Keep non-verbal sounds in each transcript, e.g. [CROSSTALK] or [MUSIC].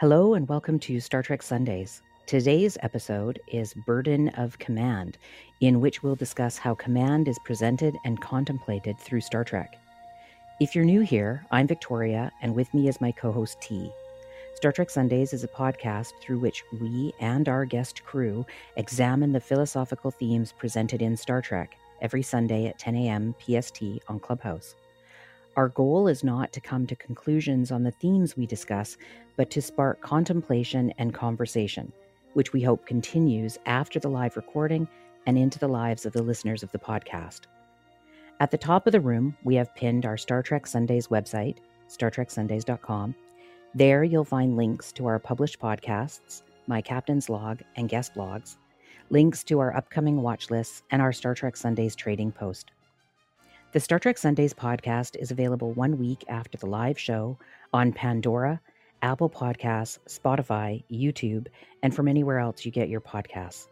Hello and welcome to Star Trek Sundays. Today's episode is Burden of Command, in which we'll discuss how command is presented and contemplated through Star Trek. If you're new here, I'm Victoria, and with me is my co host T. Star Trek Sundays is a podcast through which we and our guest crew examine the philosophical themes presented in Star Trek every Sunday at 10 a.m. PST on Clubhouse. Our goal is not to come to conclusions on the themes we discuss, but to spark contemplation and conversation, which we hope continues after the live recording and into the lives of the listeners of the podcast. At the top of the room, we have pinned our Star Trek Sundays website, startreksundays.com. There you'll find links to our published podcasts, my captain's log, and guest blogs, links to our upcoming watch lists, and our Star Trek Sundays trading post. The Star Trek Sundays podcast is available one week after the live show on Pandora, Apple Podcasts, Spotify, YouTube, and from anywhere else you get your podcasts.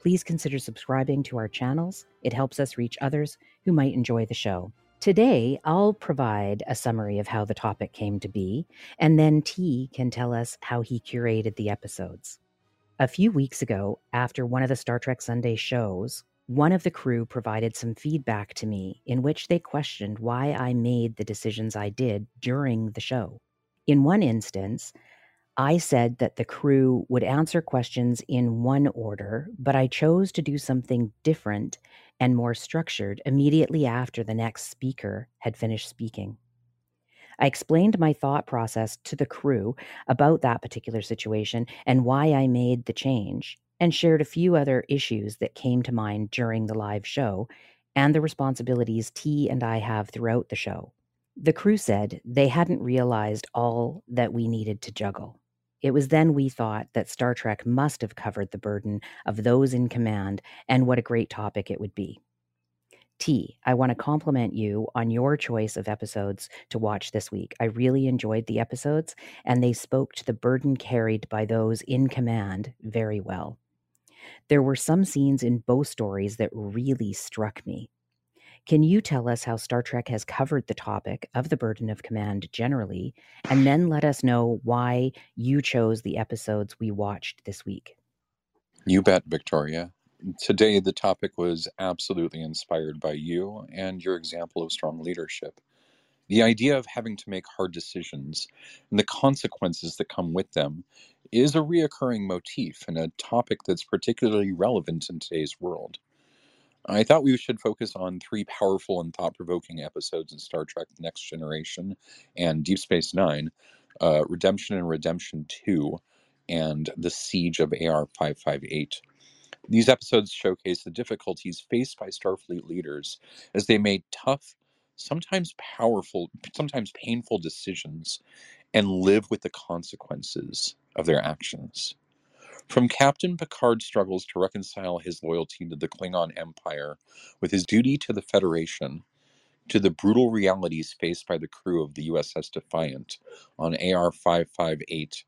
Please consider subscribing to our channels. It helps us reach others who might enjoy the show. Today, I'll provide a summary of how the topic came to be, and then T can tell us how he curated the episodes. A few weeks ago, after one of the Star Trek Sunday shows, one of the crew provided some feedback to me in which they questioned why I made the decisions I did during the show. In one instance, I said that the crew would answer questions in one order, but I chose to do something different and more structured immediately after the next speaker had finished speaking. I explained my thought process to the crew about that particular situation and why I made the change, and shared a few other issues that came to mind during the live show and the responsibilities T and I have throughout the show. The crew said they hadn't realized all that we needed to juggle. It was then we thought that Star Trek must have covered the burden of those in command and what a great topic it would be. T, I want to compliment you on your choice of episodes to watch this week. I really enjoyed the episodes, and they spoke to the burden carried by those in command very well. There were some scenes in both stories that really struck me. Can you tell us how Star Trek has covered the topic of the burden of command generally, and then let us know why you chose the episodes we watched this week? You bet, Victoria. Today, the topic was absolutely inspired by you and your example of strong leadership. The idea of having to make hard decisions and the consequences that come with them is a reoccurring motif and a topic that's particularly relevant in today's world. I thought we should focus on three powerful and thought provoking episodes in Star Trek The Next Generation and Deep Space Nine uh, Redemption and Redemption 2, and The Siege of AR 558. These episodes showcase the difficulties faced by Starfleet leaders as they made tough, sometimes powerful, sometimes painful decisions and live with the consequences of their actions. From Captain Picard's struggles to reconcile his loyalty to the Klingon Empire with his duty to the Federation, to the brutal realities faced by the crew of the USS Defiant on AR 558,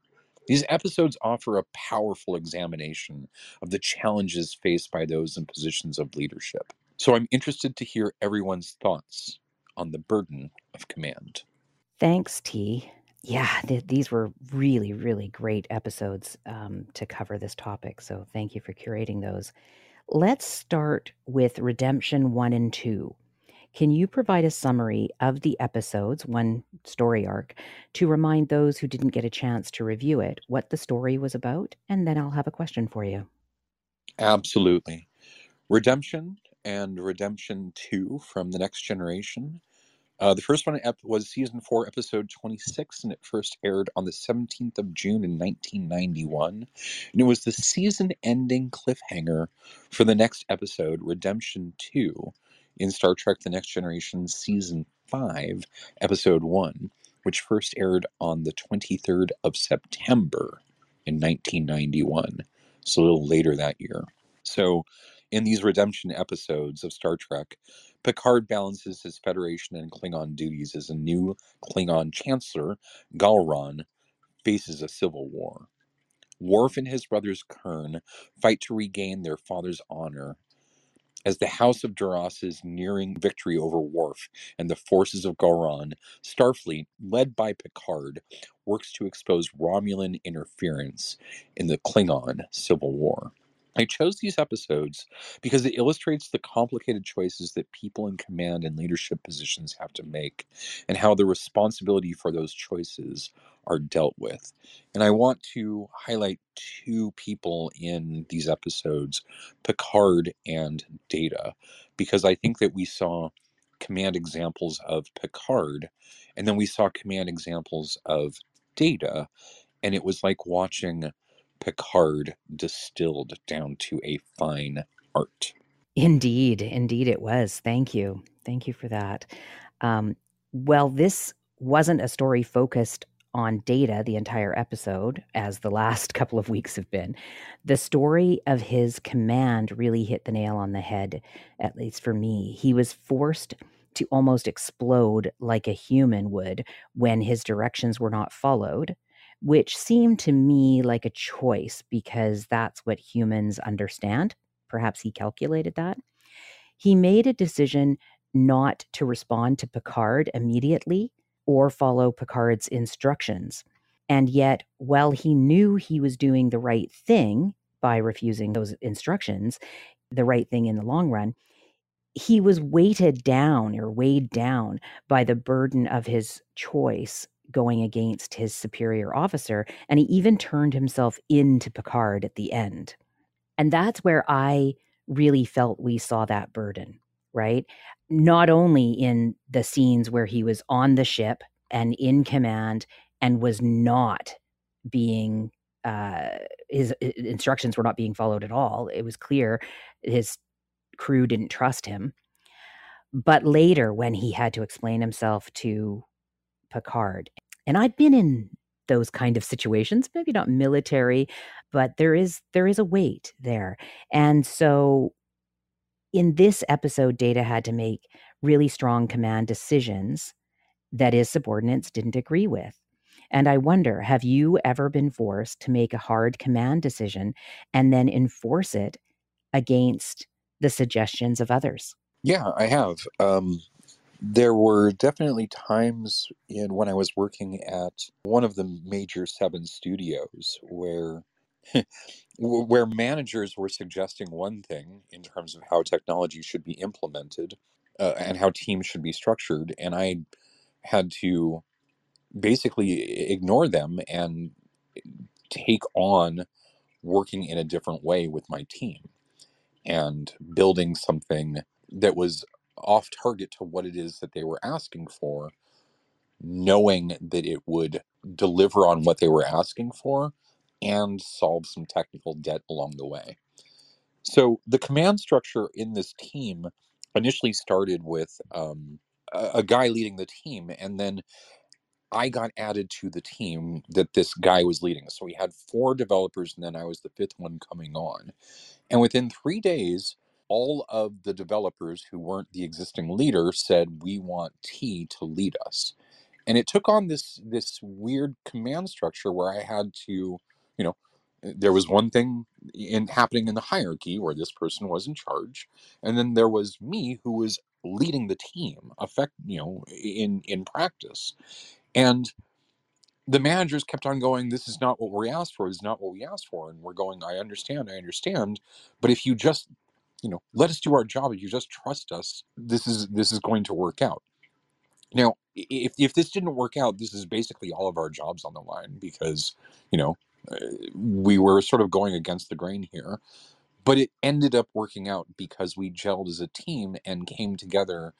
these episodes offer a powerful examination of the challenges faced by those in positions of leadership. So I'm interested to hear everyone's thoughts on the burden of command. Thanks, T yeah, th- these were really, really great episodes um, to cover this topic. So thank you for curating those. Let's start with Redemption 1 and 2. Can you provide a summary of the episodes, one story arc, to remind those who didn't get a chance to review it what the story was about? And then I'll have a question for you. Absolutely. Redemption and Redemption 2 from The Next Generation uh, the first one was season four, episode 26, and it first aired on the 17th of June in 1991. And it was the season ending cliffhanger for the next episode, Redemption 2, in Star Trek The Next Generation season 5, episode 1, which first aired on the 23rd of September in 1991. So a little later that year. So, in these redemption episodes of Star Trek, Picard balances his Federation and Klingon duties as a new Klingon Chancellor, Gowron, faces a civil war. Worf and his brothers Kurn fight to regain their father's honor As the House of Duras is nearing victory over Worf and the forces of Gowron, Starfleet, led by Picard, works to expose Romulan interference in the Klingon Civil War. I chose these episodes because it illustrates the complicated choices that people in command and leadership positions have to make and how the responsibility for those choices are dealt with. And I want to highlight two people in these episodes, Picard and Data, because I think that we saw command examples of Picard and then we saw command examples of Data and it was like watching Picard distilled down to a fine art. Indeed, indeed, it was. Thank you. Thank you for that. Um, well, this wasn't a story focused on data the entire episode, as the last [LAUGHS] couple of weeks have been. The story of his command really hit the nail on the head, at least for me. He was forced to almost explode like a human would when his directions were not followed which seemed to me like a choice because that's what humans understand. Perhaps he calculated that. He made a decision not to respond to Picard immediately or follow Picard's instructions. And yet, while he knew he was doing the right thing by refusing those instructions, the right thing in the long run, he was weighted down or weighed down by the burden of his choice going against his superior officer. And he even turned himself into Picard at the end. And that's where I really felt we saw that burden, right? Not only in the scenes where he was on the ship and in command and was not being uh, his instructions were not being followed at all. It was clear his crew didn't trust him. But later, when he had to explain himself to Picard, and I've been in those kind of situations, maybe not military, but there is there is a weight there. And so in this episode, Data had to make really strong command decisions that his subordinates didn't agree with. And I wonder, have you ever been forced to make a hard command decision and then enforce it against the suggestions of others? Yeah, I have. Um, there were definitely times in when I was working at one of the major seven studios where [LAUGHS] where managers were suggesting one thing in terms of how technology should be implemented uh, and how teams should be structured and I had to basically ignore them and take on working in a different way with my team and building something that was off target to what it is that they were asking for, knowing that it would deliver on what they were asking for and solve some technical debt along the way. So the command structure in this team initially started with um, a, a guy leading the team, and then I got added to the team that this guy was leading. So we had four developers, and then I was the fifth one coming on. And within three days, all of the developers who weren't the existing leader said we want T to lead us. And it took on this this weird command structure where I had to, you know, there was one thing in happening in the hierarchy where this person was in charge, and then there was me who was leading the team, affect you know, in in practice. And the managers kept on going, This is not what we asked for, this is not what we asked for. And we're going, I understand, I understand. But if you just you know let us do our job if you just trust us this is this is going to work out now if, if this didn't work out this is basically all of our jobs on the line because you know uh, we were sort of going against the grain here but it ended up working out because we gelled as a team and came together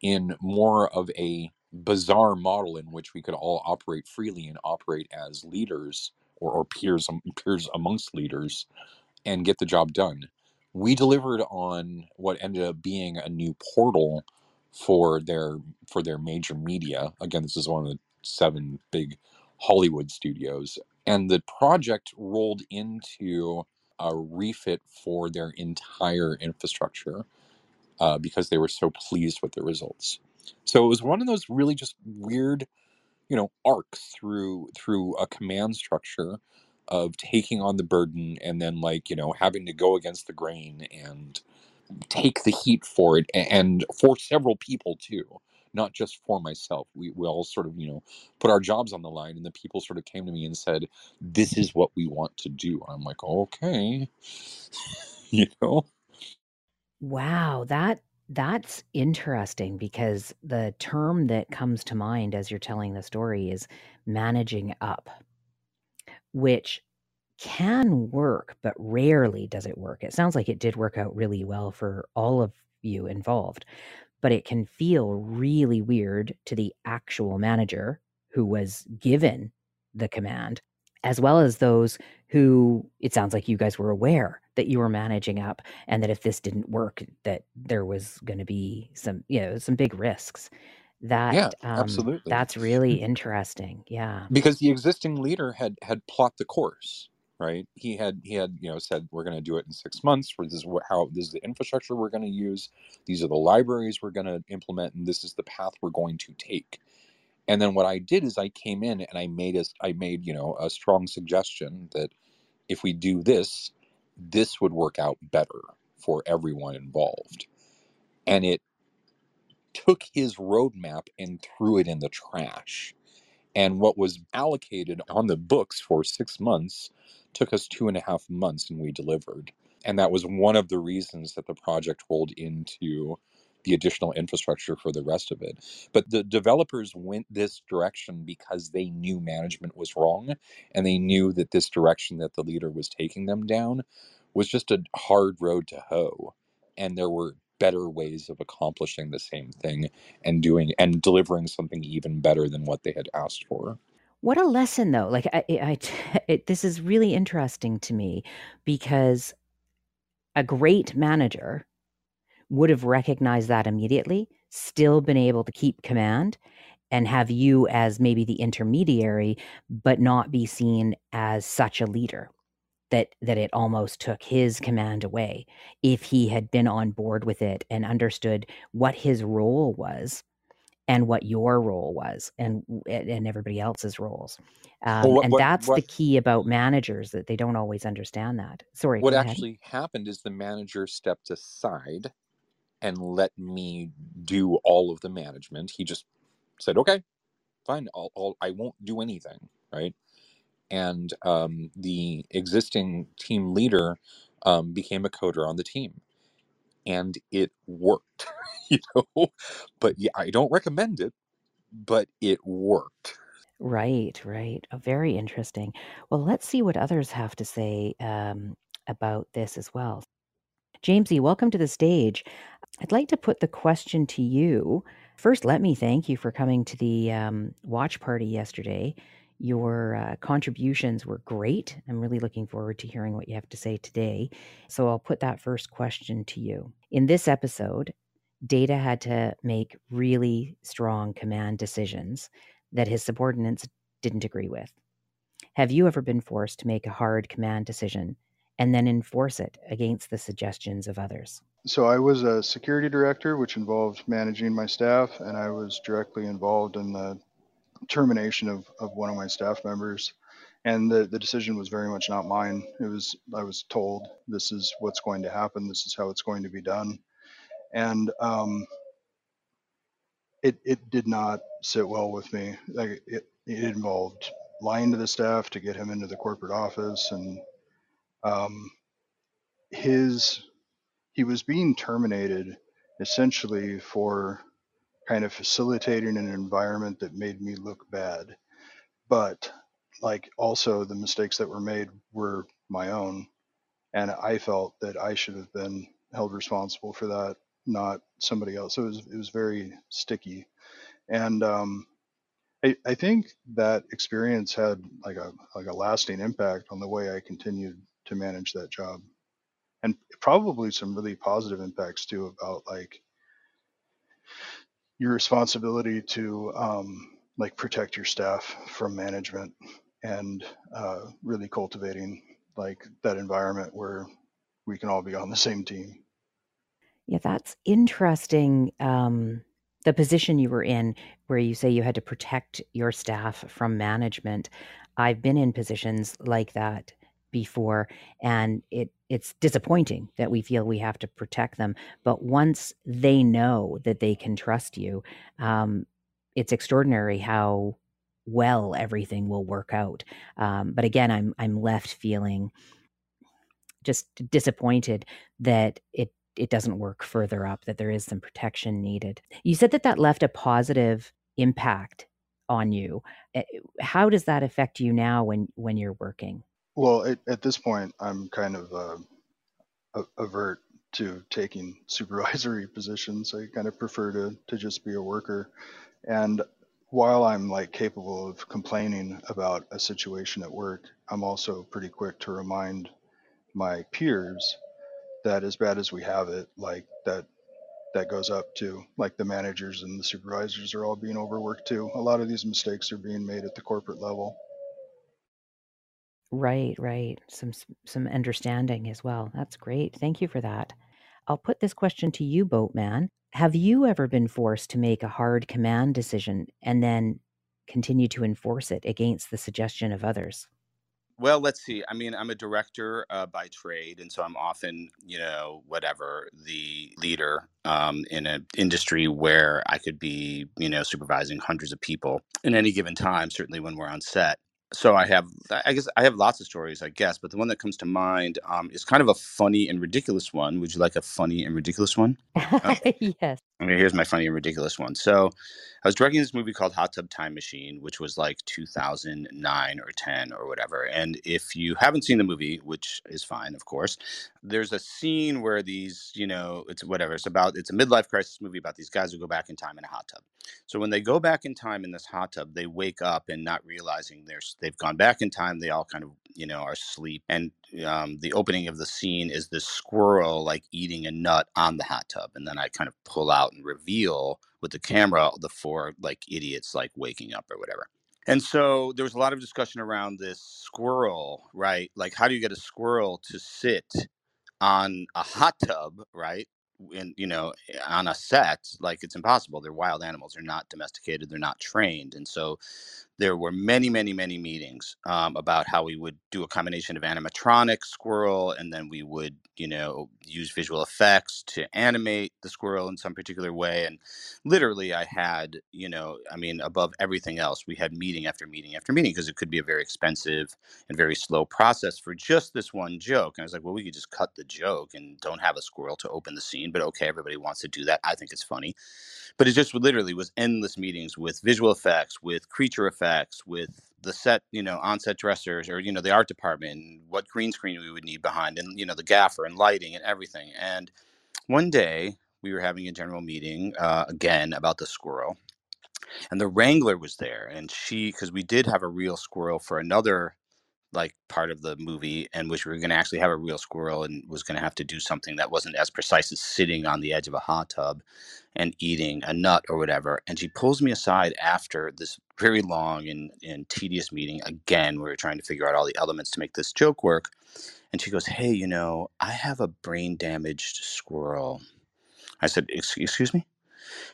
in more of a bazaar model in which we could all operate freely and operate as leaders or, or peers peers amongst leaders and get the job done. We delivered on what ended up being a new portal for their for their major media. Again, this is one of the seven big Hollywood studios, and the project rolled into a refit for their entire infrastructure uh, because they were so pleased with the results. So it was one of those really just weird you know arcs through through a command structure of taking on the burden and then like you know having to go against the grain and take the heat for it and for several people too not just for myself. We, we all sort of you know put our jobs on the line and the people sort of came to me and said this is what we want to do. I'm like okay. [LAUGHS] You know? Wow that that's interesting because the term that comes to mind as you're telling the story is managing up which can work, but rarely does it work. It sounds like it did work out really well for all of you involved, but it can feel really weird to the actual manager who was given the command, as well as those who it sounds like you guys were aware that you were managing up and that if this didn't work that there was going to be some you know some big risks that yeah um, absolutely. that's really interesting yeah. Because the existing leader had had plot the course right? He had he had you know said we're going to do it in six months this is what, how this is the infrastructure we're going to use these are the libraries we're going to implement and this is the path we're going to take. And then what i did is i came in and i made a i made you know a strong suggestion that if we do this this would work out better for everyone involved. And it took his roadmap and threw it in the trash and what was allocated on the books for six months took us two and a half months and we delivered. And that was one of the reasons that the project rolled into the additional infrastructure for the rest of it. But the developers went this direction because they knew management was wrong and they knew that this direction that the leader was taking them down was just a hard road to hoe. And there were better ways of accomplishing the same thing and doing and delivering something even better than what they had asked for. What a lesson, though. Like, I, I [LAUGHS] it, this is really interesting to me because a great manager would have recognized that immediately, still been able to keep command, and have you as maybe the intermediary, but not be seen as such a leader that that it almost took his command away if he had been on board with it and understood what his role was and what your role was and and everybody else's roles. Um, well, what, and that's what, the key about managers that they don't always understand that. Sorry what actually happened is the manager stepped aside and let me do all of the management. He just said okay fine I'll, I'll i won't do anything right and um, the existing team leader um, became a coder on the team and it worked [LAUGHS] you know? But yeah i don't recommend it but it worked. Right right oh, very interesting. Well let's see what others have to say um, about this as well. Jamesy welcome to the stage. I'd like to put the question to you. First let me thank you for coming to the um, watch party yesterday your uh, contributions were great. I'm really looking forward to hearing what you have to say today. So I'll put that first question to you. In this episode, Data had to make really strong command decisions that his subordinates didn't agree with. Have you ever been forced to make a hard command decision and then enforce it against the suggestions of others? So I was a security director, which involved managing my staff, and I was directly involved in the termination of, of one of my staff members. And the, the decision was very much not mine. It was i was told this is what's going to happen. This is how it's going to be done. And um, it, it did not sit well with me. Like it, it involved lying to the staff to get him into the corporate office and um, his he was being terminated essentially for kind of facilitating an environment that made me look bad. But like also the mistakes that were made were my own. And I felt that I should have been held responsible for that, not somebody else. So it was, it was very sticky. And um, I, I think that experience had like a like a lasting impact on the way I continued to manage that job. And probably some really positive impacts too about like your responsibility to um, like protect your staff from management and uh, really cultivating like that environment where we can all be on the same team. Yeah, that's interesting. Um, the position you were in, where you say you had to protect your staff from management. I've been in positions like that before and it it's disappointing that we feel we have to protect them but once they know that they can trust you um, it's extraordinary how well everything will work out. Um, but again i'm i'm left feeling just disappointed that it it doesn't work further up that there is some protection needed. You said that that left a positive impact on you. Eh, how does that affect you now when when you're working well at, at this point i'm kind of uh, avert to taking supervisory [LAUGHS] positions i kind of prefer to to just be a worker and while i'm like capable of complaining about a situation at work i'm also pretty quick to remind my peers that as bad as we have it like that that goes up to like the managers and the supervisors are all being overworked too. A lot of these mistakes are being made at the corporate level. Right, right. Some some understanding as well. That's great. Thank you for that. I'll put this question to you, Boatman. Have you ever been forced to make a hard command decision and then continue to enforce it against the suggestion of others? Well, let's see. I mean, I'm a director uh, by trade, and so I'm often, you know, whatever the leader um, in an industry where I could be, you know, supervising hundreds of people in any given time. Certainly when we're on set. So I have, I guess, I have lots of stories, I guess, but the one that comes to mind um, is kind of a funny and ridiculous one. Would you like a funny and ridiculous one? Uh, [LAUGHS] yes. Okay, here's my funny and ridiculous one. So, I was directing this movie called Hot Tub Time Machine, which was like 2009 or 10 or whatever. And if you haven't seen the movie, which is fine, of course, there's a scene where these, you know, it's whatever. It's about it's a midlife crisis movie about these guys who go back in time in a hot tub. So when they go back in time in this hot tub, they wake up and not realizing they're they've gone back in time. They all kind of you know are asleep, and um, the opening of the scene is this squirrel like eating a nut on the hot tub, and then I kind of pull out and reveal with the camera the four like idiots like waking up or whatever. And so there was a lot of discussion around this squirrel, right? Like, how do you get a squirrel to sit on a hot tub, right? And you know, on a set, like it's impossible. They're wild animals. They're not domesticated. They're not trained. And so there were many, many, many meetings um, about how we would do a combination of animatronic squirrel, and then we would, you know, use visual effects to animate the squirrel in some particular way. And literally, I had, you know, I mean, above everything else, we had meeting after meeting after meeting because it could be a very expensive and very slow process for just this one joke. And I was like, well, we could just cut the joke and don't have a squirrel to open the scene, but okay, everybody wants to do that. I think it's funny but it just literally was endless meetings with visual effects, with creature effects, with the set, you know, on-set dressers or you know the art department, what green screen we would need behind, and you know the gaffer and lighting and everything. And one day we were having a general meeting uh, again about the squirrel, and the wrangler was there, and she because we did have a real squirrel for another like part of the movie and which we were going to actually have a real squirrel and was going to have to do something that wasn't as precise as sitting on the edge of a hot tub and eating a nut or whatever and she pulls me aside after this very long and, and tedious meeting again we were trying to figure out all the elements to make this joke work and she goes hey you know i have a brain damaged squirrel. I said excuse me?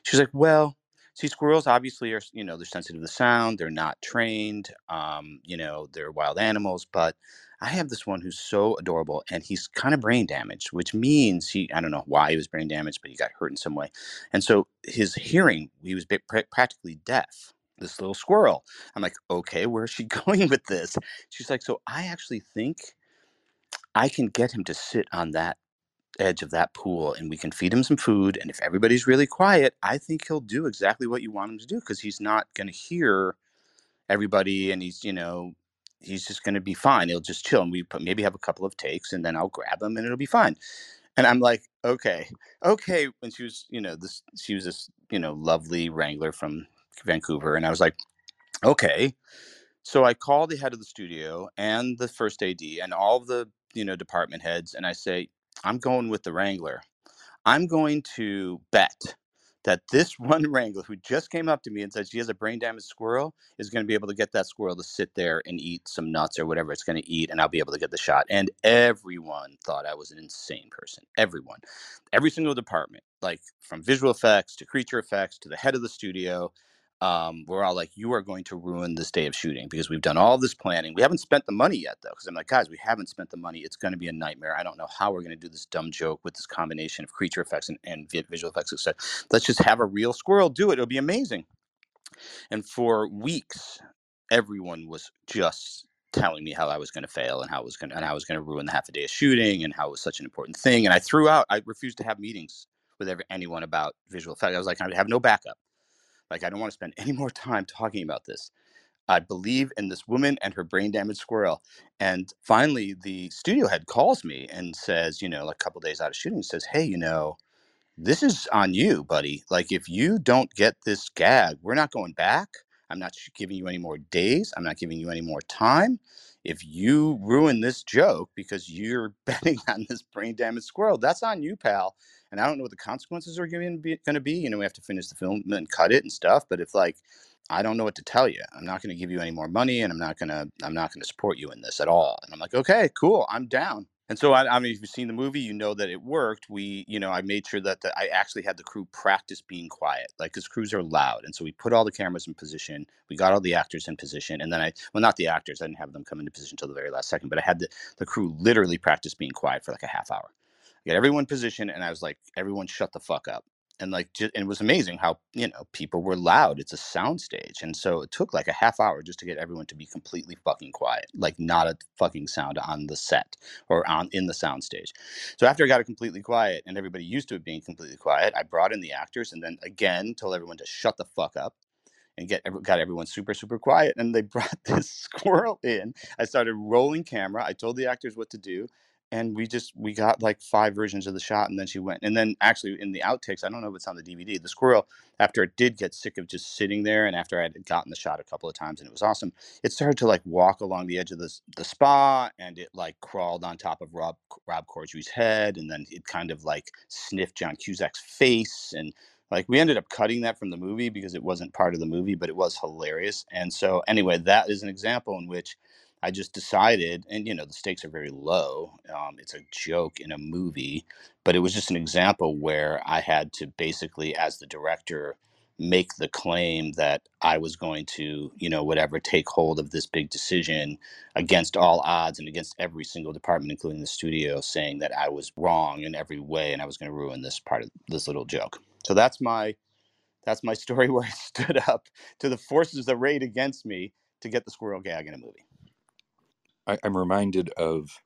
She's like well see squirrels obviously are you know they're sensitive to sound they're not trained um, you know they're wild animals but i have this one who's so adorable and he's kind of brain damaged which means he i don't know why he was brain damaged but he got hurt in some way and so his hearing he was practically deaf this little squirrel. I'm like okay where's she [LAUGHS] going with this? She's like so i actually think i can get him to sit on that edge of that pool and we can feed him some food and if everybody's really quiet i think he'll do exactly what you want him to do because he's not going to hear everybody and he's you know he's just going to be fine. He'll just chill and we maybe have a couple of takes and then i'll grab him and it'll be fine. And i'm like okay okay and she was you know this she was this you know lovely wrangler from vancouver and i was like okay. So i call the head of the studio and the first ad and all the you know department heads and i say I'm going with the Wrangler. I'm going to bet that this [LAUGHS] one Wrangler who just came up to me and said she has a brain damaged squirrel is going to be able to get that squirrel to sit there and eat some nuts or whatever it's going to eat, and I'll be able to get the shot. And everyone thought I was an insane person. Everyone, every single department, like from visual effects to creature effects to the head of the studio. Um, we're all like, you are going to ruin this day of shooting because we've done all this planning. We haven't spent the money yet, though, because I'm like, guys, we haven't spent the money. It's going to be a nightmare. I don't know how we're going to do this dumb joke with this combination of creature effects and, and visual effects. Etc. Let's just have a real squirrel do it. It'll be amazing. And for weeks, everyone was just telling me how I was going to fail and how I was going to, and I was going to ruin the half a day of shooting and how it was such an important thing. And I threw out, I refused to have meetings with every, anyone about visual effects. I was like, I have no backup. Like, I don't want to spend any more time talking about this. I believe in this woman and her brain damaged squirrel. And finally, the studio head calls me and says, you know, like a couple days out of shooting, says, Hey, you know, this is on you, buddy. Like, if you don't get this gag, we're not going back. I'm not giving you any more days. I'm not giving you any more time. If you ruin this joke because you're [LAUGHS] betting on this brain damaged squirrel, that's on you, pal and I don't know what the consequences are going to be. You know, we have to finish the film and cut it and stuff. But if like, I don't know what to tell you. I'm not going to give you any more money, and I'm not going to I'm not going to support you in this at all. And I'm like, okay, cool, I'm down. And so, I, I, mean, if you've seen the movie, you know that it worked. We, you know, I made sure that the, I actually had the crew practice being quiet, like because crews are loud. And so we put all the cameras in position. We got all the actors in position, and then I, well, not the actors. I didn't have them come into position until the very last second, but I had the the crew literally practice being quiet for like a half hour. I got everyone positioned, and I was like, everyone shut the fuck up. And like, just, and it was amazing how you know people were loud. It's a sound stage, and so it took like a half hour just to get everyone to be completely fucking quiet, like not a fucking sound on the set or on in the sound stage. So after I got it completely quiet, and everybody used to it being completely quiet, I brought in the actors, and then again told everyone to shut the fuck up and get got everyone super super quiet and they [LAUGHS] brought this squirrel in i started rolling camera i told the actors what to do and we just we got like five versions of the shot and then she went and then actually in the outtakes i don't know if it's on the dvd the squirrel after it did get sick of just sitting there and after i had gotten the shot a couple of times and it was awesome it started to like walk along the edge of the, the spa and it like crawled on top of rob rob corddry's head and then it kind of like sniffed john cusack's face and like we ended up cutting that from the movie because it wasn't part of the movie but it was hilarious and so anyway that is an example in which I just decided, and you know, the stakes are very low. Um, it's a joke in a movie, but it was just an example where I had to basically, as the director, make the claim that I was going to, you know, whatever, take hold of this big decision against all odds and against every single department, including the studio, saying that I was wrong in every way and I was going to ruin this part of this little joke. So that's my that's my story [LAUGHS] where I stood up to the forces arrayed against me to get the squirrel gag in a movie. I, am reminded of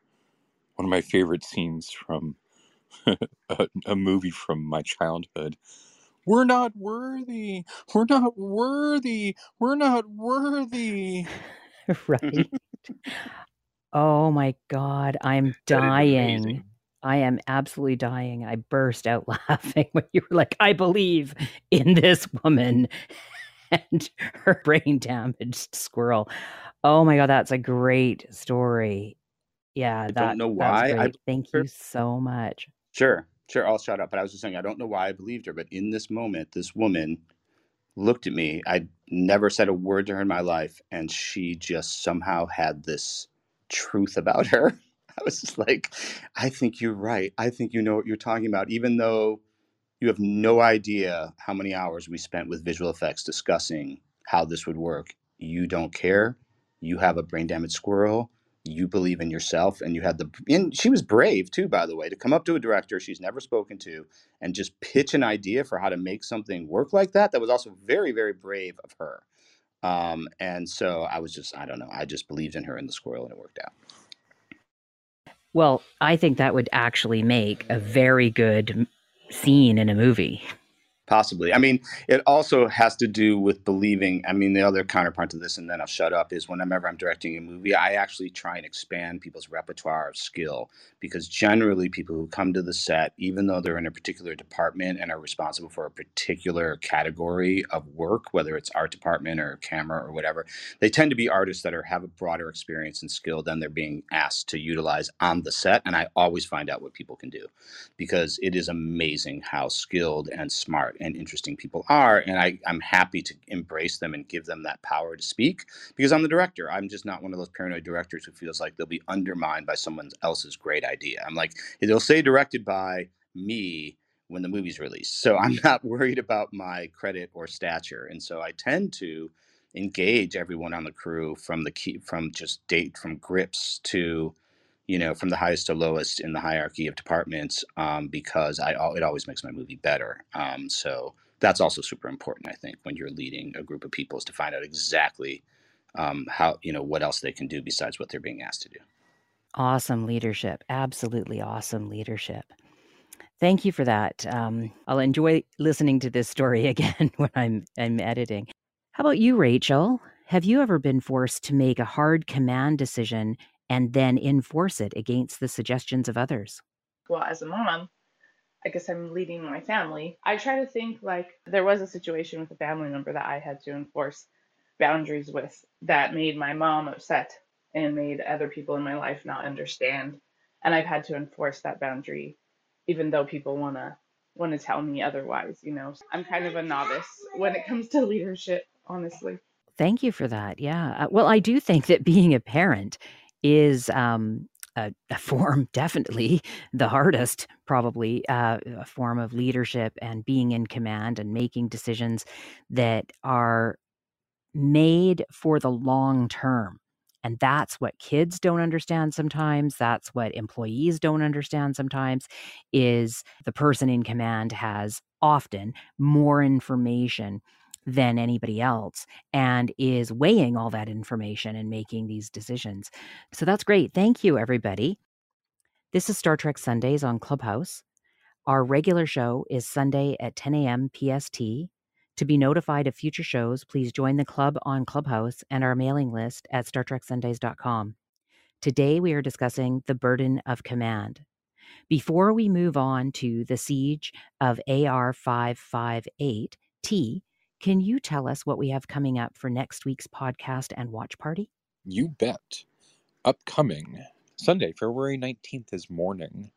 one of my favorite scenes from [LAUGHS] a, a movie from my childhood. We're not worthy. We're not worthy. We're not worthy. [LAUGHS] right. [LAUGHS] oh my God. I'm dying. I am absolutely dying. I burst out laughing when you were like, I believe in this woman and her brain damaged squirrel. Oh my god, that's a great story. Yeah, I that don't know why. I Thank you so much. Sure, sure. I'll shut up. But I was just saying, I don't know why I believed her, but in this moment, this woman looked at me. I never said a word to her in my life, and she just somehow had this truth about her. [LAUGHS] I was just like, I think you're right. I think you know what you're talking about, even though you have no idea how many hours we spent with visual effects discussing how this would work. You don't care you have a brain damaged squirrel you believe in yourself and you had the and she was brave too by the way to come up to a director she's never spoken to and just pitch an idea for how to make something work like that that was also very very brave of her. Um, and so i was just i don't know i just believed in her and the squirrel and it worked out. Well i think that would actually make a very good scene in a movie Possibly. I mean, it also has to do with believing. I mean, the other counterpart to this, and then I'll shut up, is whenever I'm directing a movie, I actually try and expand people's repertoire of skill because generally people who come to the set, even though they're in a particular department and are responsible for a particular category of work, whether it's art department or camera or whatever, they tend to be artists that are have a broader experience and skill than they're being asked to utilize on the set. And I always find out what people can do because it is amazing how skilled and smart and interesting people are. And I, I'm happy to embrace them and give them that power to speak because I'm the director. I'm just not one of those paranoid directors who feels like they'll be undermined by someone else's great idea. I'm like, they'll say directed by me when the movie's released. So I'm [LAUGHS] not worried about my credit or stature. And so I tend to engage everyone on the crew from the key from just date from grips to you know from the highest to lowest in the hierarchy of departments um, because I it always makes my movie better. Um, so that's also super important, I think, when you're leading a group of people is to find out exactly um, how you know what else they can do besides what they're being asked to do. Awesome leadership, absolutely awesome leadership. Thank you for that. Um, I'll enjoy listening to this story [LAUGHS] again when I'm I'm editing. How about you, Rachel? Have you ever been forced to make a hard command decision and then enforce it against the suggestions of others? Well, as a mom, I guess I'm leading my family. I try to think like there was a situation with a family member that I had to enforce boundaries with that made my mom upset and made other people in my life not understand. And I've had to enforce that boundary, even though people want to want to tell me otherwise. You know, I'm kind of a novice when it comes to [LAUGHS] leadership, honestly. Thank you for that. Yeah. Uh, well, I do think that being a parent is um, a, a form, [LAUGHS] definitely the hardest, probably uh, a form of leadership and being in command and making decisions that are made for the long term. And that's what kids don't understand sometimes. That's what employees don't understand sometimes is the person in command has often more information than anybody else and is weighing all that information and making these decisions. So that's great. Thank you, everybody. This is Star Trek Sundays on Clubhouse. Our regular show is Sunday at 10 a.m. PST. To be notified of future shows, please join the club on Clubhouse and our mailing list at StarTrekSundays.com. Today, we are discussing the burden of command. Before we move on to the siege of AR 558, T, can you tell us what we have coming up for next week's podcast and watch party? You bet. Upcoming Sunday, February 19th is morning.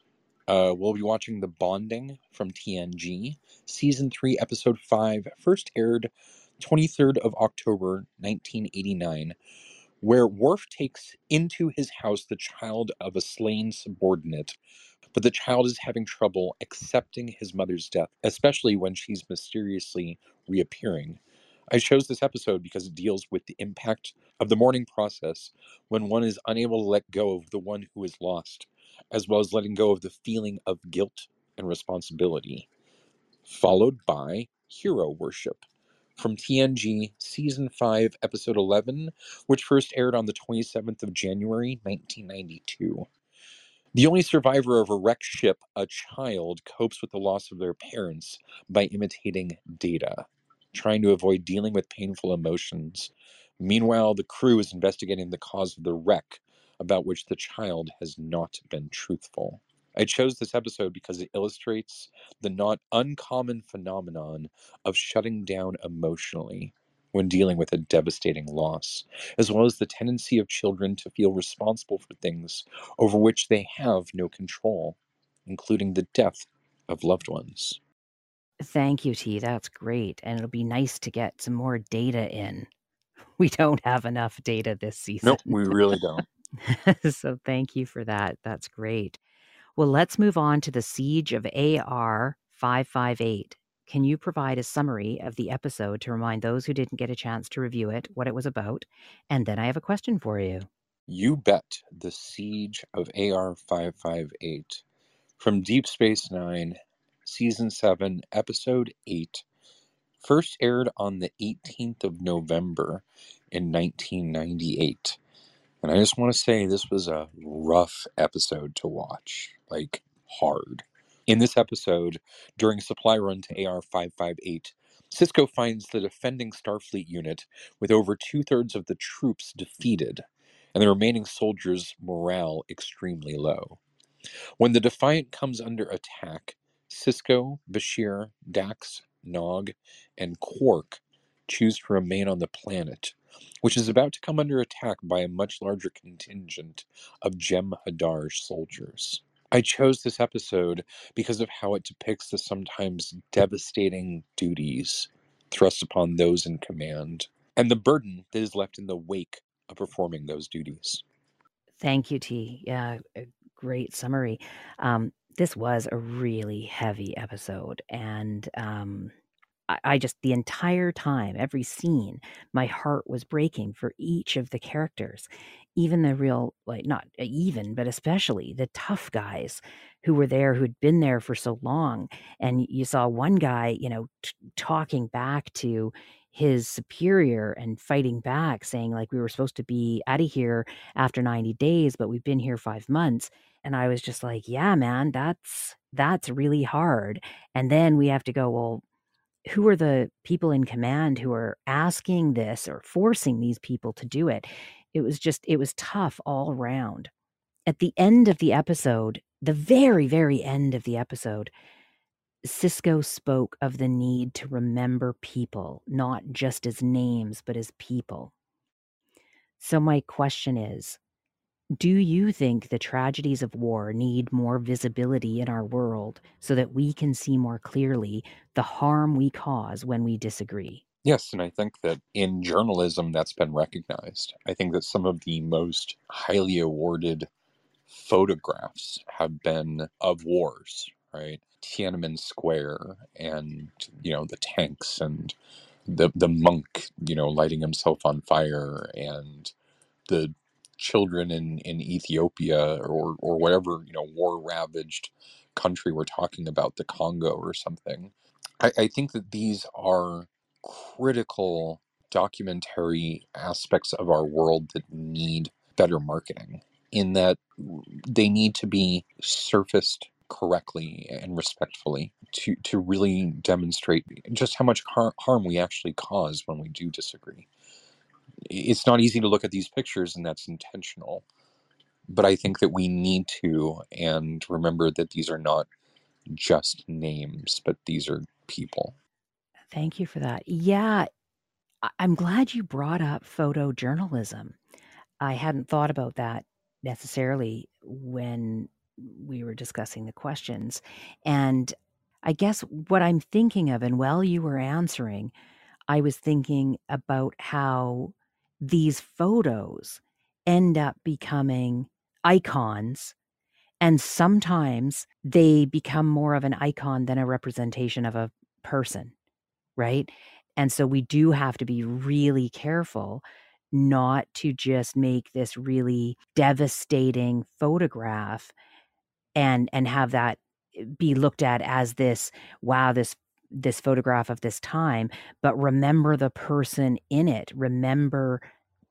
Uh, we'll be watching The Bonding from TNG, Season 3, Episode 5, first aired 23rd of October 1989, where Worf takes into his house the child of a slain subordinate but the child is having trouble accepting his mother's death, especially when she's mysteriously reappearing. I chose this episode because it deals with the impact of the mourning process when one is unable to let go of the one who is lost, as well as letting go of the feeling of guilt and responsibility. Followed by Hero Worship from TNG Season 5, Episode 11, which first aired on the 27th of January, 1992. The only survivor of a wrecked ship, a child, copes with the loss of their parents by imitating data, trying to avoid dealing with painful emotions. Meanwhile, the crew is investigating the cause of the wreck, about which the child has not been truthful. I chose this episode because it illustrates the not uncommon phenomenon of shutting down emotionally when dealing with a devastating loss, as well as the tendency of children to feel responsible for things over which they have no control, including the death of loved ones. Thank you, T. That's great. And it'll be nice to get some more data in. [LAUGHS] We don't have enough data this season. Nope, we really don't. [LAUGHS] so thank you for that. That's great. Well, let's move on to the Siege of AR 558. Can you provide a summary of the episode to remind those who didn't get a chance to review it what it was about? And then I have a question for you. You bet. The Siege of AR 558 from Deep Space Nine, Season 7, Episode 8. First aired on the 18th of November in 1998. And I just want to say this was a rough episode to watch. Like, hard. In this episode, during supply run to AR 558, Sisko finds the defending Starfleet unit with over two thirds of the troops defeated, and the remaining soldiers' morale extremely low. When the Defiant comes under attack, Sisko, Bashir, Dax, Nog, and Quark choose to remain on the planet, which is about to come under attack by a much larger contingent of Jem'Hadar soldiers. I chose this episode because of how it depicts the sometimes devastating duties thrust upon those in command and the burden that is left in the wake of performing those duties. Thank you, T. Yeah, great summary. Um, this was a really heavy episode. And um, I, I just, the entire time, every scene, my heart was breaking for each of the characters, even the real, like, not even, but especially the tough guys who were there, who'd been there for so long. And you saw one guy, you know, t- talking back to his superior and fighting back, saying, like, we were supposed to be out of here after 90 days, but we've been here five months. And I was just like, yeah, man, that's that's really hard. And then we have to go, well, who are the people in command who are asking this or forcing these people to do it? It was just, it was tough all around. At the end of the episode, the very, very end of the episode, Sisko spoke of the need to remember people, not just as names, but as people. So, my question is do you think the tragedies of war need more visibility in our world so that we can see more clearly the harm we cause when we disagree? Yes, and I think that in journalism that's been recognized. I think that some of the most highly awarded photographs have been of wars, right? Tiananmen Square and, you know, the tanks and the the monk, you know, lighting himself on fire and the children in, in Ethiopia or, or whatever, you know, war ravaged country we're talking about, the Congo or something. I, I think that these are critical documentary aspects of our world that need better marketing in that they need to be surfaced correctly and respectfully to, to really demonstrate just how much har- harm we actually cause when we do disagree it's not easy to look at these pictures and that's intentional but i think that we need to and remember that these are not just names but these are people Thank you for that. Yeah, I'm glad you brought up photojournalism. I hadn't thought about that necessarily when we were discussing the questions. And I guess what I'm thinking of, and while you were answering, I was thinking about how these photos end up becoming icons. And sometimes they become more of an icon than a representation of a person, right? And so we do have to be really careful not to just make this really devastating photograph and and have that eh, be looked at as this wow this this photograph of this time but remember the person in it remember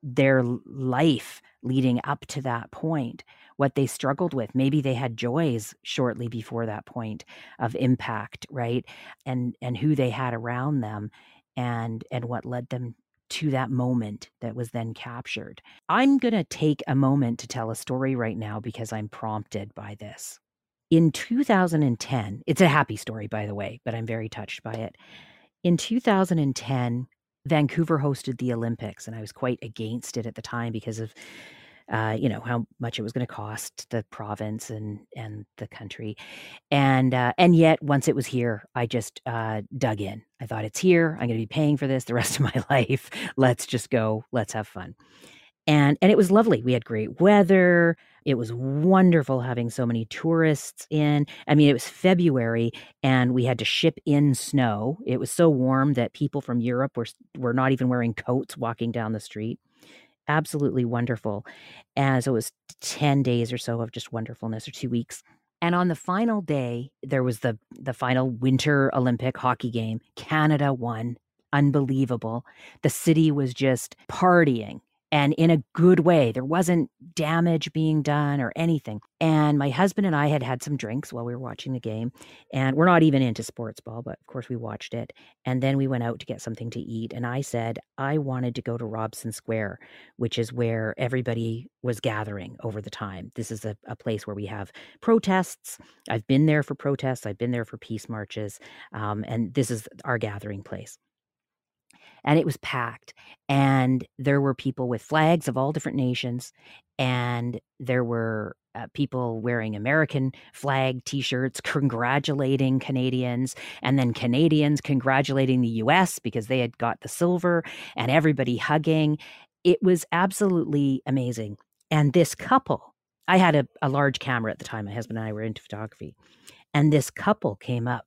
their life leading up to that point what they struggled with. Maybe they had joys shortly before that point of impact right? And and who they had around them and and what led them to that moment that was then captured. I'm going to take a moment to tell a story right now because i'm prompted by this in 2010 it's a happy story by the way but i'm very touched by it. In 2010 vancouver hosted the olympics and i was quite against it at the time because of uh, you know how much it was going to cost the province and and the country. And uh, and yet once it was here i just uh, dug in. I thought it's here. I'm going to be paying for this the rest of my [LAUGHS] life. Let's just go. Let's have fun and and it was lovely we had great weather it was wonderful having so many tourists in i mean it was february and we had to ship in snow it was so warm that people from europe were were not even wearing coats walking down the street absolutely wonderful. And so it was 10 days or so of just wonderfulness or 2 weeks. And on the final day, there was the the final winter Olympic hockey game. Canada won. Unbelievable. The city was just partying and in a good way. There wasn't damage being done or anything. And my husband and I had had some drinks while we were watching the game. And we're not even into sports ball, but of course we watched it. And then we went out to get something to eat. And I said, I wanted to go to Robson Square, which is where everybody was gathering over the time. This is a, a place where we have protests. I've been there for protests, I've been there for peace marches. Um, and this is our gathering place and it was packed and there were people with flags of all different nations and there were uh, people wearing American flag t-shirts [LAUGHS] congratulating Canadians and then Canadians congratulating the US because they had got the silver and everybody hugging it was absolutely amazing and this couple I had a, a large camera at the time. My husband and I were into photography. And this couple came up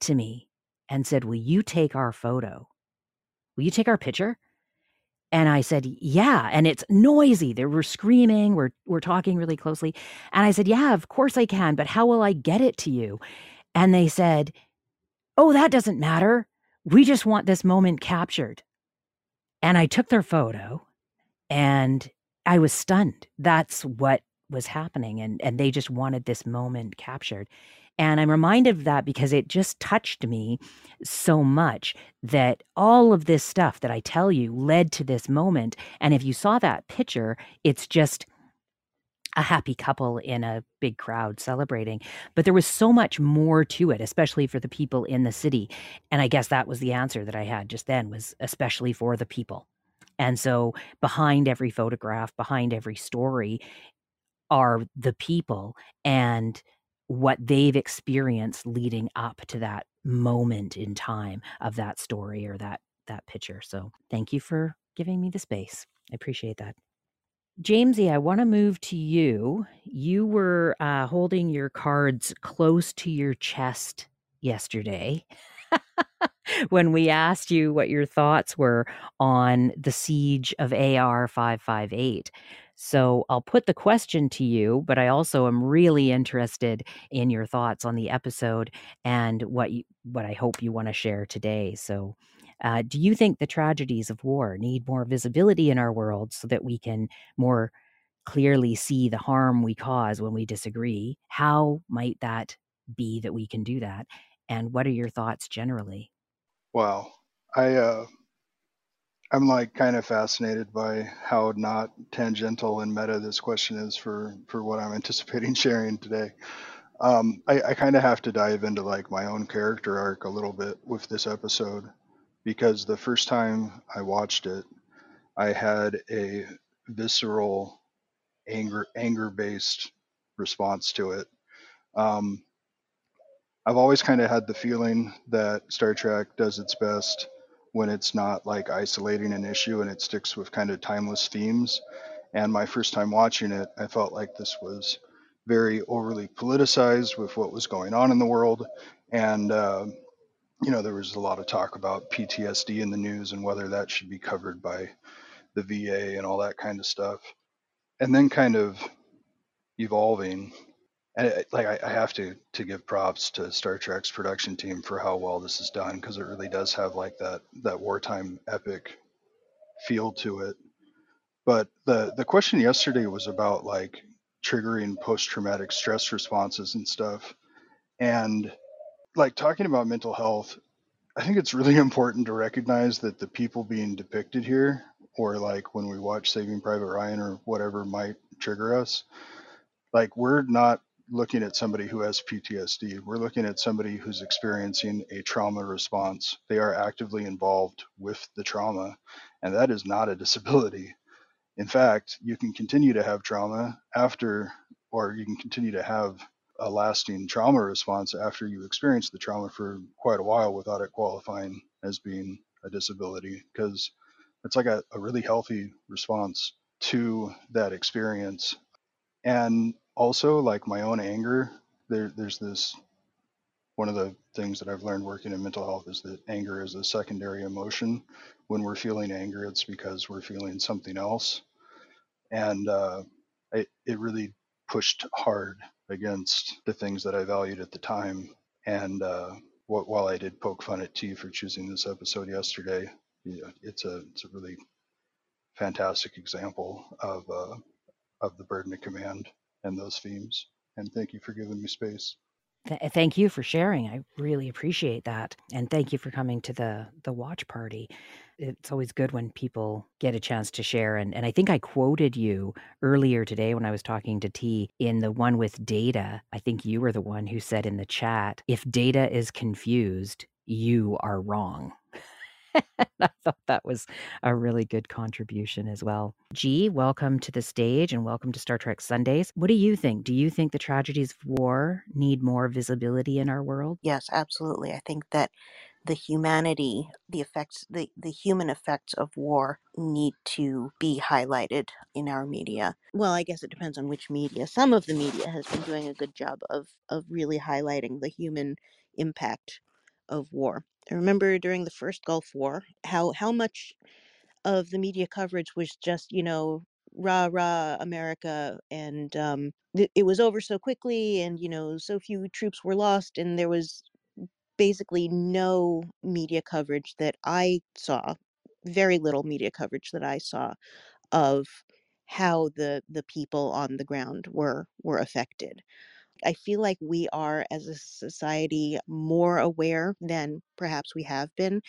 to me and said, Will you take our photo? Will you take our picture? And I said, Yeah. And it's noisy. They were screaming. We're, we're talking really closely. And I said, Yeah, of course I can, but how will I get it to you? And they said, Oh, that doesn't matter. We just want this moment captured. And I took their photo and I was stunned. That's what was happening. And, and they just wanted this moment captured. And I'm reminded of that because it just touched me so much that all of this stuff that I tell you led to this moment. And if you saw that picture, it's just a happy couple in a big crowd celebrating. But there was so much more to it, especially for the people in the city. And I guess that was the answer that I had just then was especially for the people. And so behind every photograph, behind every story are the people and what they've experienced leading up to that moment in time of that story or that that picture. So thank you for giving me the space. I appreciate that. Jamesy, I want to move to you. You were uh, holding your cards close to your chest yesterday [LAUGHS] when we asked you what your thoughts were on the siege of AR 558. So I'll put the question to you, but I also am really interested in your thoughts on the episode and what you, what I hope you want to share today. So, uh, do you think the tragedies of war need more visibility in our world so that we can more clearly see the harm we cause when we disagree? How might that be that we can do that? And what are your thoughts generally? Wow. I uh, I'm like kind of fascinated by how not tangential and meta this question is for for what I'm [LAUGHS] anticipating sharing today. Um, I, I kind of have to dive into like my own character arc a little bit with this episode because the first time I watched it, I had a visceral anger anger based response to it. Um, I've always kind of had the feeling that Star Trek does its best when it's not like isolating an issue and it sticks with kind of timeless themes. And my first time watching it, I felt like this was very overly politicized with what was going on in the world. And, uh, you know, there was a lot of talk about PTSD in the news and whether that should be covered by the VA and all that kind of stuff. And then kind of evolving and like I, I, have to to give props to Star Trek's production team for how well this is done because it really does have like that that wartime epic feel to it. But the the question yesterday was about like triggering post traumatic stress responses and stuff, and like talking about mental health. I think it's really [LAUGHS] important to recognize that the people being depicted here, or like when we watch Saving Private Ryan or whatever might trigger us, like we're not looking at somebody who has PTSD. We're looking at somebody who's experiencing a trauma response. They are actively involved with the trauma, and that is not a disability. In fact, you can continue to have trauma after, or you can continue to have a lasting trauma response after you experience the trauma for quite a while without it qualifying as being a disability because it's like a, a really healthy response to that experience. And also like my own anger there there's this one of the things that I've learned working in mental health is that anger is a secondary emotion. When we're feeling anger, it's because we're feeling something else. And uh, it, it really pushed hard against the things that I valued at the time. And uh, what, while I did poke fun at T for choosing this episode yesterday, it's a it's a really fantastic example of uh, of the burden of command and those themes. And thank you for giving me space. Th- eh, thank you for sharing. I really appreciate that, and thank you for coming to the the watch party. It's always good when people get a chance to share. And and I think I quoted you earlier today when I was talking to T in the one with data. I think you were the one who said in the chat, "If data is confused, you are wrong." [LAUGHS] [LAUGHS] I thought that was a really good contribution as well. G, welcome to the stage and welcome to Star Trek Sundays. What do you think? Do you think the tragedies of war need more visibility in our world? Yes, absolutely. I think that the humanity, the effects, the, the human effects of war need to be highlighted in our media. Well, I guess it depends on which media. Some of the media has been doing a good job of, of really highlighting the human impact of war. I remember during the first Gulf War how, how much of the media coverage was just, you know, rah rah America, and um, th- it was over so quickly, and you know, so few troops were lost, and there was basically no media coverage that I saw, very little media coverage that I saw of how the the people on the ground were were affected. I feel like we are, as a society, more aware than perhaps we have been.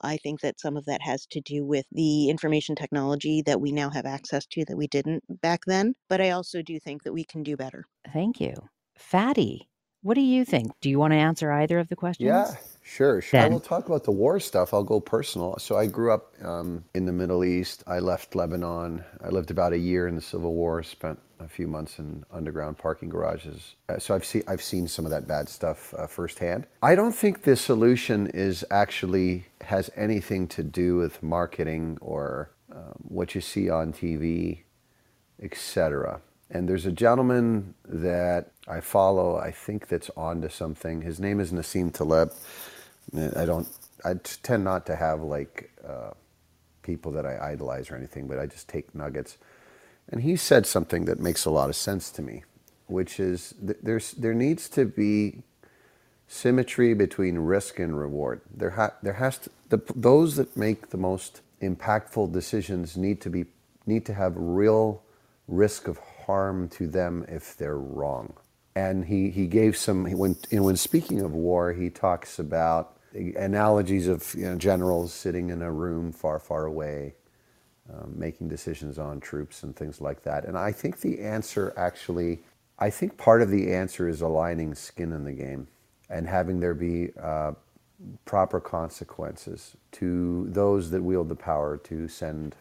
I think that some of that has to do with the information technology that we now have access to that we didn't back then. But I also do think that we can do better. Thank you. Fadi, what do you think? Do you want to answer either of the questions? Yeah, sure. sure. I will talk about the war stuff. I'll go personal. So I grew up um, in the Middle East. I left Lebanon. I lived about a year in the Civil War. Spent a few months in underground parking garages. Uh, so I've seen I've seen some of that bad stuff uh, firsthand. I don't think the solution is actually has anything to do with marketing or um, what you see on TV etc. And there's a gentleman that I follow, I think that's onto something. His name is Nassim Taleb. I don't, I tend not to have like uh, people that I idolize or anything, but I just take nuggets. And he said something that makes a lot of sense to me, which is th- there's, there needs to be symmetry between risk and reward. There, ha- there has to, the, those that make the most impactful decisions need to be need to have real risk of harm to them if they're wrong. And he, he gave some when when speaking of war, he talks about analogies of you know, generals sitting in a room far far away, um, making decisions on troops and things like that. And I think the answer actually, I think part of the answer is aligning skin in the game and having there be uh, proper consequences to those that wield the power to send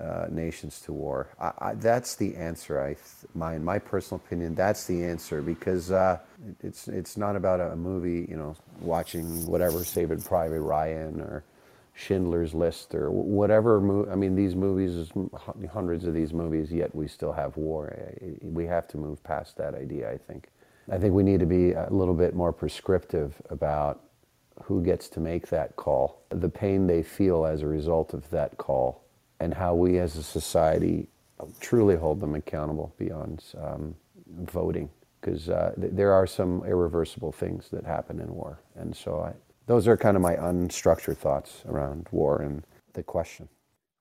uh, nations to war. I, I, that's the answer. I, th- my, in my personal opinion, that's the answer because uh, it's it's not about a movie. You know, watching whatever Saving Private Ryan or Schindler's List or whatever. Mo- I mean, these movies, hundreds of these movies, yet we still have war. We have to move past that idea. I think. I think we need to be a little bit more prescriptive about who gets to make that call, the pain they feel as a result of that call, and how we as a society truly hold them accountable beyond um, voting. Because uh, th- there are some irreversible things that happen in war. And so I, those are kind of my unstructured thoughts around war and the question.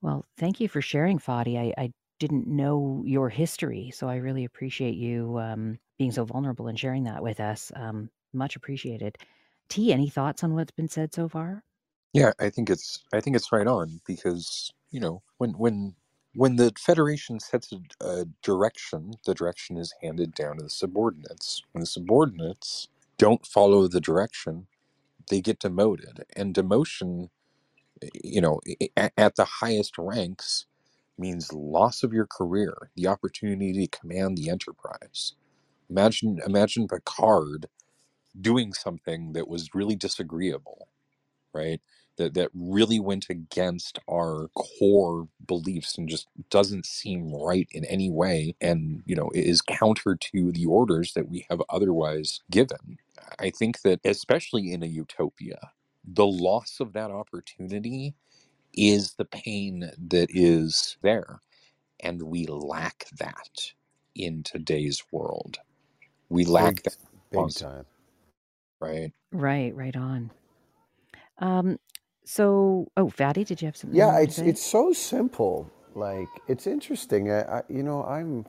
Well, thank you for sharing, Fadi. I, I didn't know your history, so I really appreciate you um, being so vulnerable and sharing that with us. Um, much appreciated. T, any thoughts on what's been said so far? Yeah, I think it's I think it's right on because you know when when when the federation sets a, a direction, the direction is handed down to the subordinates. When the subordinates don't follow the direction, they get demoted, and demotion, you know, at, at the highest ranks means loss of your career, the opportunity to command the enterprise. Imagine imagine Picard doing something that was really disagreeable right? That that really went against our core beliefs and just doesn't seem right in any way, and you know is counter to the orders that we have otherwise given. I think that especially in a utopia, the loss of that opportunity is the pain that is there, and we lack that in today's world. We lack Big, that, big time. right? Right, right on. Um, so, oh, Fadi, did you have something? Yeah, it's it's so simple. Like it's interesting. I, I you know I'm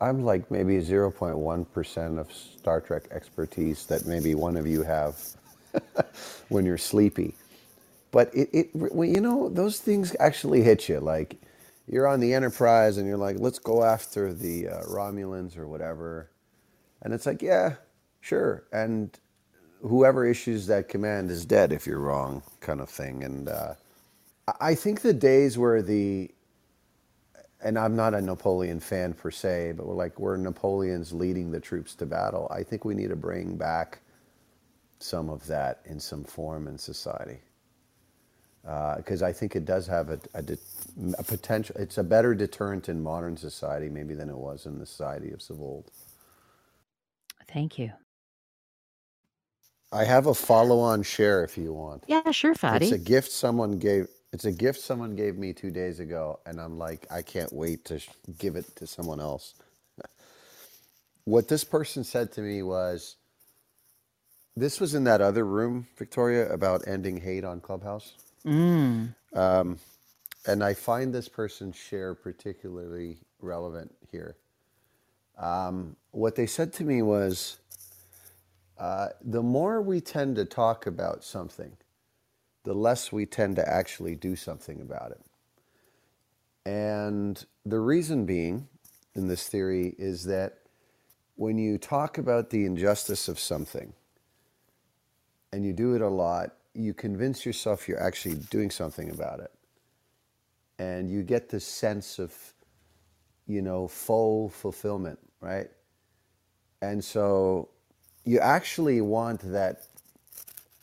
I'm like maybe 0.1 percent of Star Trek expertise that maybe one of you have [LAUGHS] when you're sleepy. But it, it well, you know those things actually hit you. Like you're on the Enterprise and you're like, let's go after the uh, Romulans or whatever, and it's like, yeah, sure, and whoever issues that command is dead if you're wrong, kind of thing. And uh, I think the days where the and I'm not a Napoleon fan per se, but we're like where Napoleon's leading the troops to battle. I think we need to bring back some of that in some form in society. Because uh, I think it does have a, a, a, potential, it's a better deterrent in modern society maybe than it was in the society of old. Thank you. I have a follow-on share if you want. Yeah, sure, Fadi. It's a gift someone gave. It's a gift someone gave me two days ago, and I'm like, I can't wait to give it to someone else. [LAUGHS] what this person said to me was, this was in that other room, Victoria, about ending hate on Clubhouse. Mm. Um, and I find this person's share particularly relevant here. Um, what they said to me was uh, the more we tend to talk about something, the less we tend to actually do something about it. And the reason being in this theory is that when you talk about the injustice of something and you do it a lot, you convince yourself you're actually doing something about it. And you get this sense of, you know, full fulfillment, right? And so you actually want that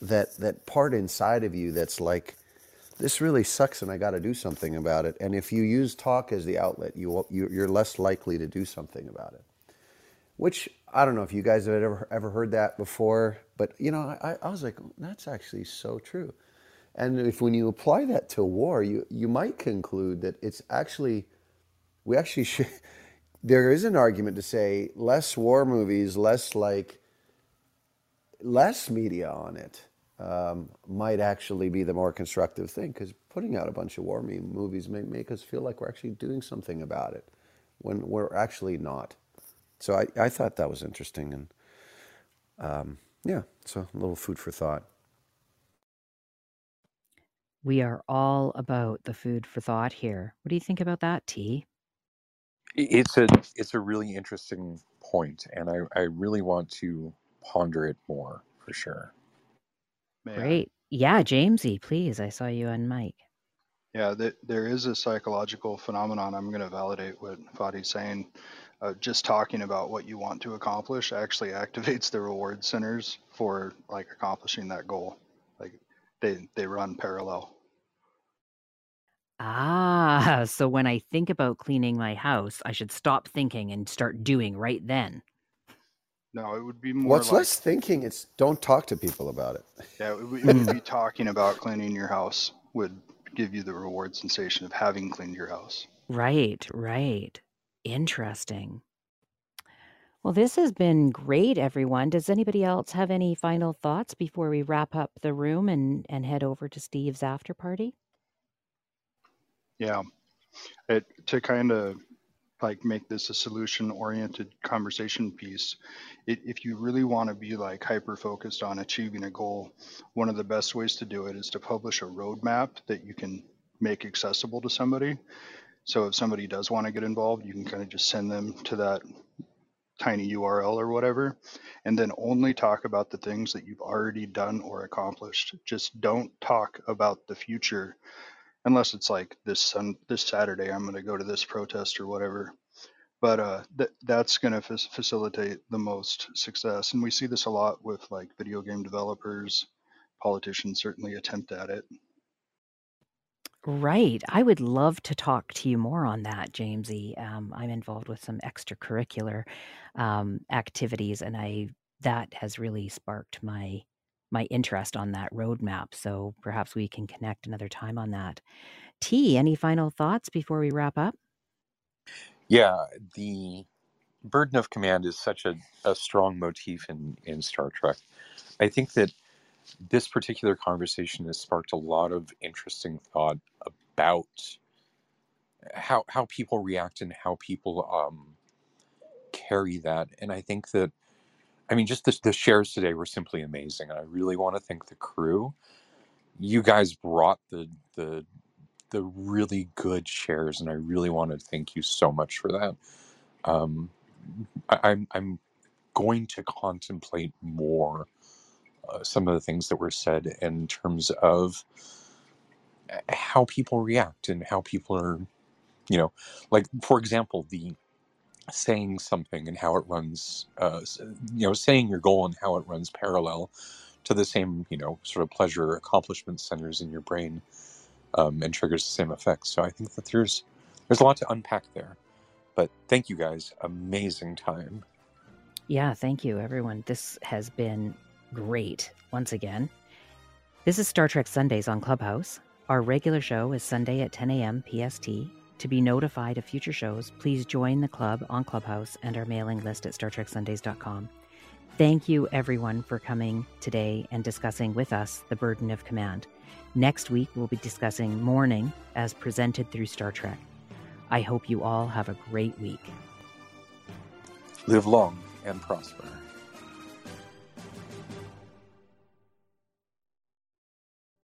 that that part inside of you that's like this really sucks and I got to do something about it. And if you use talk as the outlet, you, you you're less likely to do something about it. Which I don't know if you guys have ever ever heard that before, but you know, I, I was like, that's actually so true. And if when you apply that to war, you you might conclude that it's actually we actually [LAUGHS] should. There is an argument to say less war movies, less like less media on it um, might actually be the more constructive thing because putting out a bunch of war movies may make us feel like we're actually doing something about it when we're actually not. So I, I thought that was interesting and um, yeah, so a little food for thought. We are all about the food for thought here. What do you think about that, T? It's a it's a really interesting point, and I, I really want to ponder it more for sure. Man. Great. Yeah, Jamesy, please. I saw you on mic. Yeah, th- there is a psychological phenomenon. I'm going to validate what Fadi's saying. Uh, just talking about what you want to accomplish actually [LAUGHS] activates the reward centers for like accomplishing that goal. Like they they run parallel. Ah, [LAUGHS] so when I think about cleaning my house, I should stop thinking and start doing right then. No, it would be more. What's like, less thinking? It's don't talk to people about it. Yeah, it would, it would be [LAUGHS] talking about cleaning your house would give you the reward sensation of having cleaned your house. Right, right. Interesting. Well, this has been great, everyone. Does anybody else have any final thoughts before we wrap up the room and, and head over to Steve's after party? Yeah, it to kind of like make this a solution oriented conversation piece it, if you really want to be like hyper focused on achieving a goal one of the best ways to do it is to publish a roadmap that you can make accessible to somebody. So if somebody does want to get involved you can kind of just send them to that tiny url or whatever and then only talk about the things that you've already done or accomplished. Just don't talk about the future unless it's like this sun this Saturday I'm going to go to this protest or whatever. But uh, th- that's going to f- facilitate the most success, and we see this a lot with like video game developers. Politicians certainly attempt at it. Right. I would love to talk to you more on that, Jamesy. Um, I'm involved with some extracurricular um, activities, and I that has really sparked my my interest on that roadmap. So perhaps we can connect another time on that. T, any final thoughts before we wrap up? Yeah, the burden of command is such a, a strong motif in, in Star Trek. I think that this particular conversation has sparked a lot of interesting thought about how how people react and how people um, carry that. And I think that I mean, just the, the shares today were simply amazing. And I really want to thank the crew. You guys brought the the the really good shares, and I really want to thank you so much for that. Um, I, I'm I'm going to contemplate more uh, some of the things that were said in terms of uh, how people react and how people are, you know, like for example, the saying something and how it runs, uh, you know, saying your goal and how it runs parallel to the same, you know, sort of pleasure accomplishment centers in your brain um, and triggers the same effects. So I think that there's there's a lot to unpack there. But thank you guys. Amazing time. Yeah, thank you, everyone. This has been great once again. This is Star Trek Sundays on Clubhouse. Our regular show is Sunday at 10 a.m. PST. To be notified of future shows, please join the club on Clubhouse and our mailing list at StarTrekSundays.com. Thank you, everyone, for coming today and discussing with us the burden of command. Next week, we'll be discussing mourning as presented through Star Trek. I hope you all have a great week. Live long and prosper.